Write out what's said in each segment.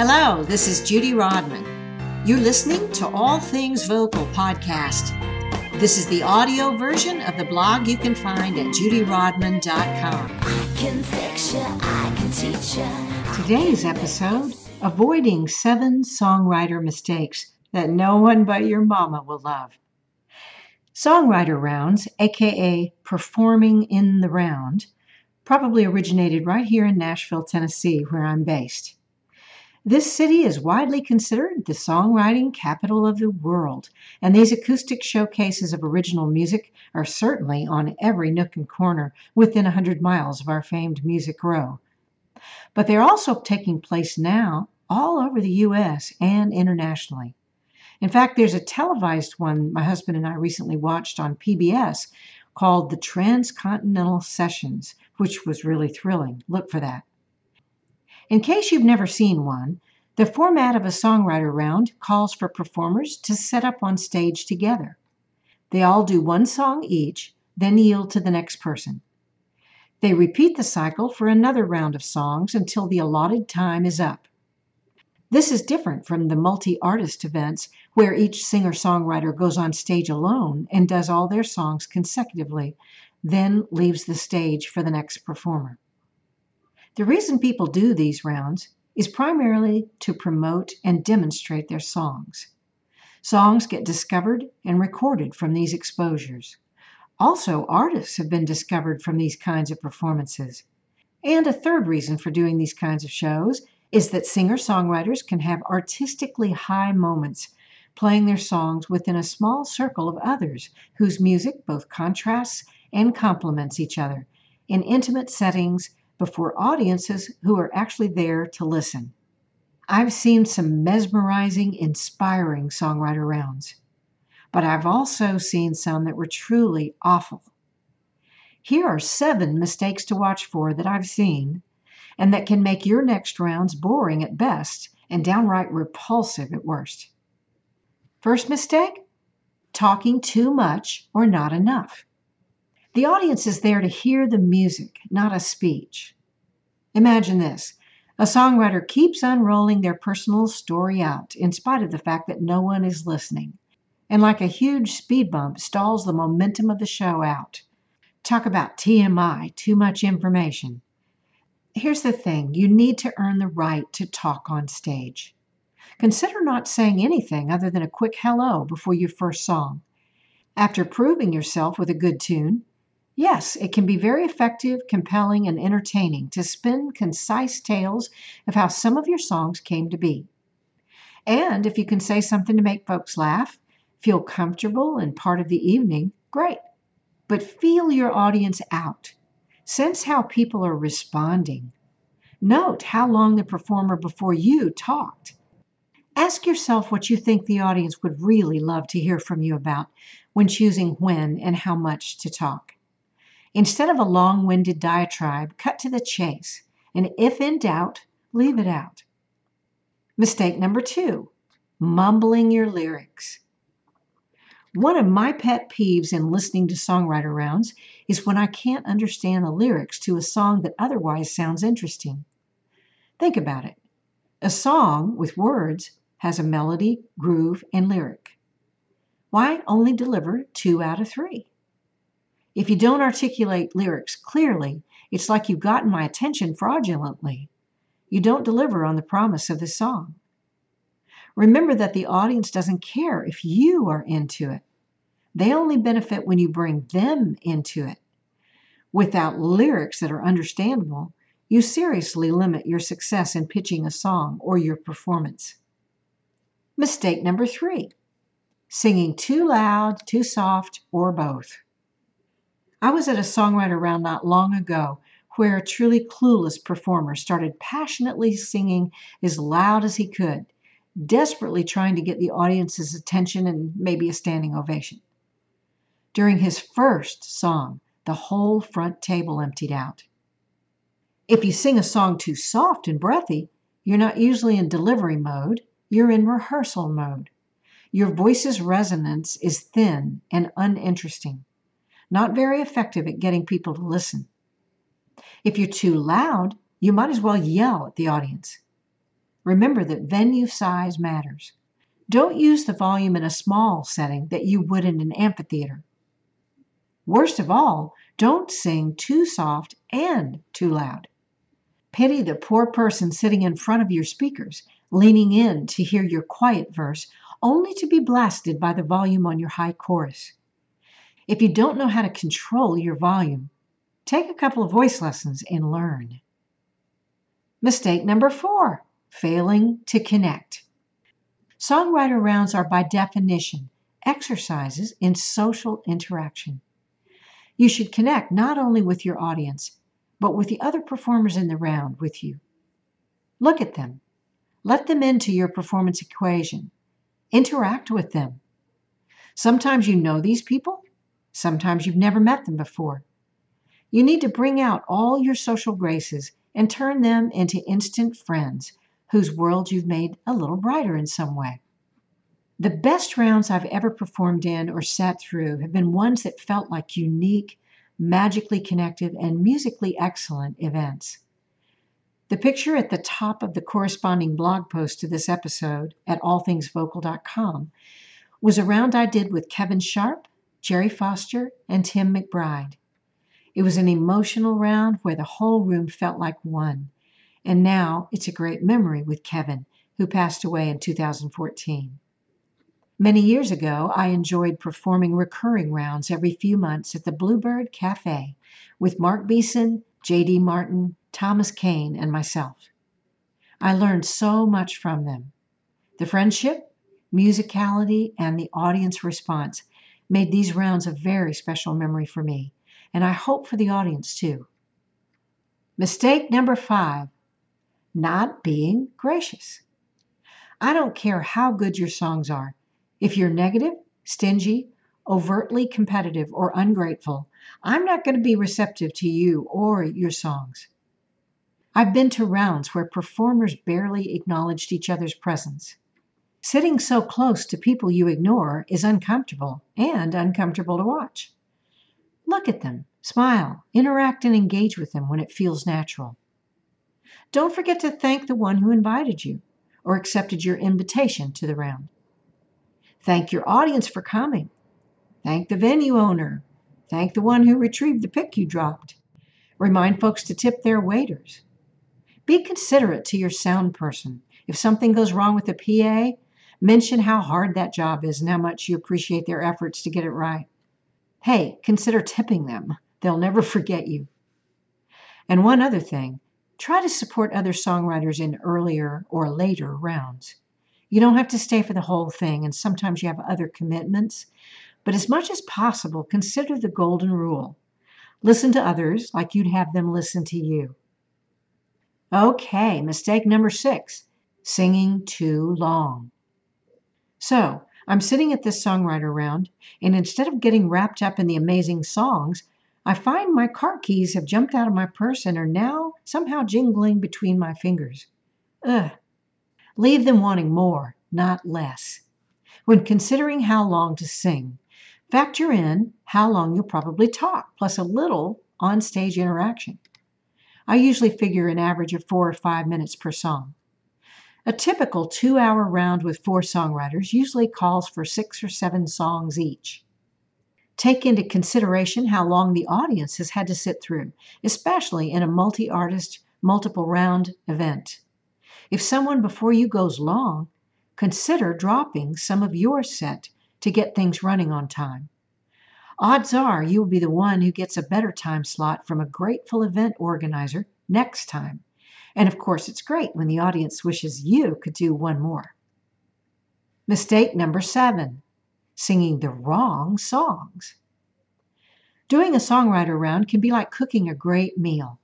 Hello, this is Judy Rodman. You're listening to All Things Vocal podcast. This is the audio version of the blog you can find at judyrodman.com. I can fix you, I can teach you. Today's episode Avoiding Seven Songwriter Mistakes That No One But Your Mama Will Love. Songwriter rounds, aka performing in the round, probably originated right here in Nashville, Tennessee, where I'm based. This city is widely considered the songwriting capital of the world, and these acoustic showcases of original music are certainly on every nook and corner within a hundred miles of our famed Music Row. But they're also taking place now all over the U.S. and internationally. In fact, there's a televised one my husband and I recently watched on PBS called the Transcontinental Sessions, which was really thrilling. Look for that. In case you've never seen one, the format of a songwriter round calls for performers to set up on stage together. They all do one song each, then yield to the next person. They repeat the cycle for another round of songs until the allotted time is up. This is different from the multi artist events where each singer songwriter goes on stage alone and does all their songs consecutively, then leaves the stage for the next performer. The reason people do these rounds is primarily to promote and demonstrate their songs. Songs get discovered and recorded from these exposures. Also, artists have been discovered from these kinds of performances. And a third reason for doing these kinds of shows is that singer songwriters can have artistically high moments playing their songs within a small circle of others whose music both contrasts and complements each other in intimate settings before audiences who are actually there to listen. I've seen some mesmerizing, inspiring songwriter rounds, but I've also seen some that were truly awful. Here are seven mistakes to watch for that I've seen and that can make your next rounds boring at best and downright repulsive at worst. First mistake talking too much or not enough. The audience is there to hear the music, not a speech. Imagine this a songwriter keeps unrolling their personal story out in spite of the fact that no one is listening, and like a huge speed bump, stalls the momentum of the show out. Talk about TMI, too much information. Here's the thing you need to earn the right to talk on stage. Consider not saying anything other than a quick hello before your first song. After proving yourself with a good tune, Yes, it can be very effective, compelling, and entertaining to spin concise tales of how some of your songs came to be. And if you can say something to make folks laugh, feel comfortable and part of the evening, great. But feel your audience out. Sense how people are responding. Note how long the performer before you talked. Ask yourself what you think the audience would really love to hear from you about when choosing when and how much to talk. Instead of a long winded diatribe, cut to the chase, and if in doubt, leave it out. Mistake number two mumbling your lyrics. One of my pet peeves in listening to songwriter rounds is when I can't understand the lyrics to a song that otherwise sounds interesting. Think about it. A song with words has a melody, groove, and lyric. Why only deliver two out of three? If you don't articulate lyrics clearly, it's like you've gotten my attention fraudulently. You don't deliver on the promise of the song. Remember that the audience doesn't care if you are into it. They only benefit when you bring them into it. Without lyrics that are understandable, you seriously limit your success in pitching a song or your performance. Mistake number three singing too loud, too soft, or both. I was at a songwriter round not long ago where a truly clueless performer started passionately singing as loud as he could, desperately trying to get the audience's attention and maybe a standing ovation. During his first song, the whole front table emptied out. If you sing a song too soft and breathy, you're not usually in delivery mode, you're in rehearsal mode. Your voice's resonance is thin and uninteresting not very effective at getting people to listen. If you're too loud, you might as well yell at the audience. Remember that venue size matters. Don't use the volume in a small setting that you would in an amphitheater. Worst of all, don't sing too soft and too loud. Pity the poor person sitting in front of your speakers, leaning in to hear your quiet verse, only to be blasted by the volume on your high chorus. If you don't know how to control your volume, take a couple of voice lessons and learn. Mistake number four failing to connect. Songwriter rounds are by definition exercises in social interaction. You should connect not only with your audience, but with the other performers in the round with you. Look at them. Let them into your performance equation. Interact with them. Sometimes you know these people, sometimes you've never met them before. You need to bring out all your social graces and turn them into instant friends whose world you've made a little brighter in some way. The best rounds I've ever performed in or sat through have been ones that felt like unique, magically connected, and musically excellent events. The picture at the top of the corresponding blog post to this episode at allthingsvocal.com was a round I did with Kevin Sharp, Jerry Foster, and Tim McBride. It was an emotional round where the whole room felt like one. And now it's a great memory with Kevin, who passed away in 2014. Many years ago, I enjoyed performing recurring rounds every few months at the Bluebird Cafe with Mark Beeson, J.D. Martin, Thomas Kane, and myself. I learned so much from them. The friendship, musicality, and the audience response made these rounds a very special memory for me, and I hope for the audience too. Mistake number five not being gracious. I don't care how good your songs are. If you're negative, stingy, overtly competitive, or ungrateful, I'm not going to be receptive to you or your songs. I've been to rounds where performers barely acknowledged each other's presence. Sitting so close to people you ignore is uncomfortable and uncomfortable to watch. Look at them, smile, interact, and engage with them when it feels natural. Don't forget to thank the one who invited you or accepted your invitation to the round. Thank your audience for coming. Thank the venue owner. Thank the one who retrieved the pick you dropped. Remind folks to tip their waiters. Be considerate to your sound person. If something goes wrong with the PA, mention how hard that job is and how much you appreciate their efforts to get it right. Hey, consider tipping them. They'll never forget you. And one other thing Try to support other songwriters in earlier or later rounds. You don't have to stay for the whole thing, and sometimes you have other commitments. But as much as possible, consider the golden rule listen to others like you'd have them listen to you. Okay, mistake number six singing too long. So, I'm sitting at this songwriter round, and instead of getting wrapped up in the amazing songs, I find my car keys have jumped out of my purse and are now somehow jingling between my fingers. Ugh. Leave them wanting more, not less. When considering how long to sing, factor in how long you'll probably talk, plus a little on-stage interaction. I usually figure an average of four or five minutes per song. A typical two hour round with four songwriters usually calls for six or seven songs each. Take into consideration how long the audience has had to sit through, especially in a multi artist, multiple round event. If someone before you goes long, consider dropping some of your set to get things running on time. Odds are you will be the one who gets a better time slot from a grateful event organizer next time. And of course, it's great when the audience wishes you could do one more. Mistake number seven singing the wrong songs. Doing a songwriter round can be like cooking a great meal.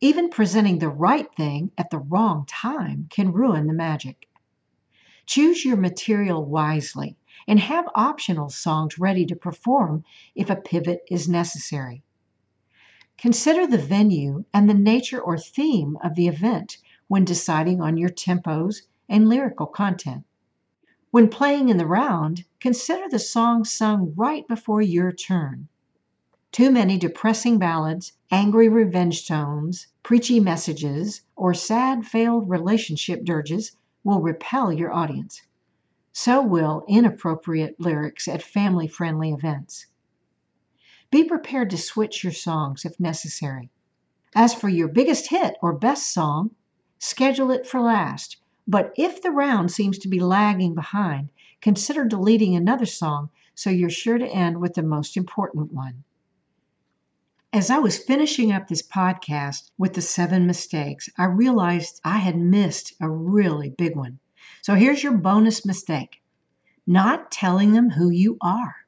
Even presenting the right thing at the wrong time can ruin the magic. Choose your material wisely and have optional songs ready to perform if a pivot is necessary. Consider the venue and the nature or theme of the event when deciding on your tempos and lyrical content. When playing in the round, consider the song sung right before your turn. Too many depressing ballads, angry revenge tones, preachy messages, or sad failed relationship dirges will repel your audience. So will inappropriate lyrics at family friendly events. Be prepared to switch your songs if necessary. As for your biggest hit or best song, schedule it for last. But if the round seems to be lagging behind, consider deleting another song so you're sure to end with the most important one. As I was finishing up this podcast with the seven mistakes, I realized I had missed a really big one. So here's your bonus mistake not telling them who you are.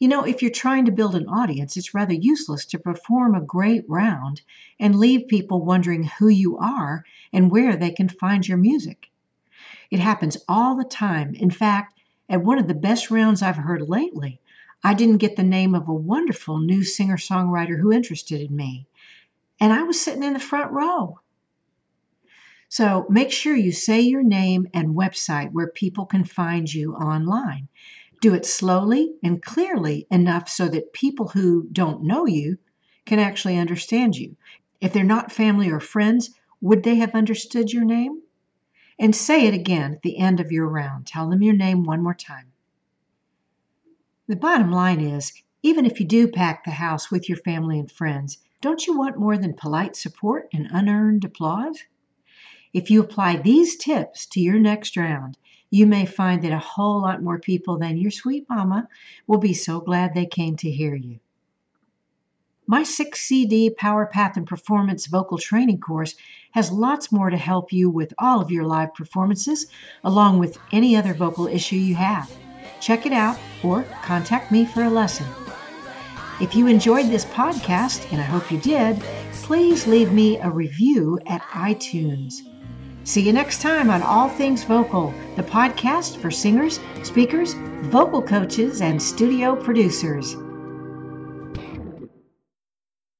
You know, if you're trying to build an audience, it's rather useless to perform a great round and leave people wondering who you are and where they can find your music. It happens all the time. In fact, at one of the best rounds I've heard lately, I didn't get the name of a wonderful new singer songwriter who interested in me. And I was sitting in the front row. So make sure you say your name and website where people can find you online. Do it slowly and clearly enough so that people who don't know you can actually understand you. If they're not family or friends, would they have understood your name? And say it again at the end of your round. Tell them your name one more time. The bottom line is, even if you do pack the house with your family and friends, don't you want more than polite support and unearned applause? If you apply these tips to your next round, you may find that a whole lot more people than your sweet mama will be so glad they came to hear you. My 6 CD Power Path and Performance vocal training course has lots more to help you with all of your live performances, along with any other vocal issue you have. Check it out or contact me for a lesson. If you enjoyed this podcast, and I hope you did, please leave me a review at iTunes. See you next time on All Things Vocal, the podcast for singers, speakers, vocal coaches, and studio producers.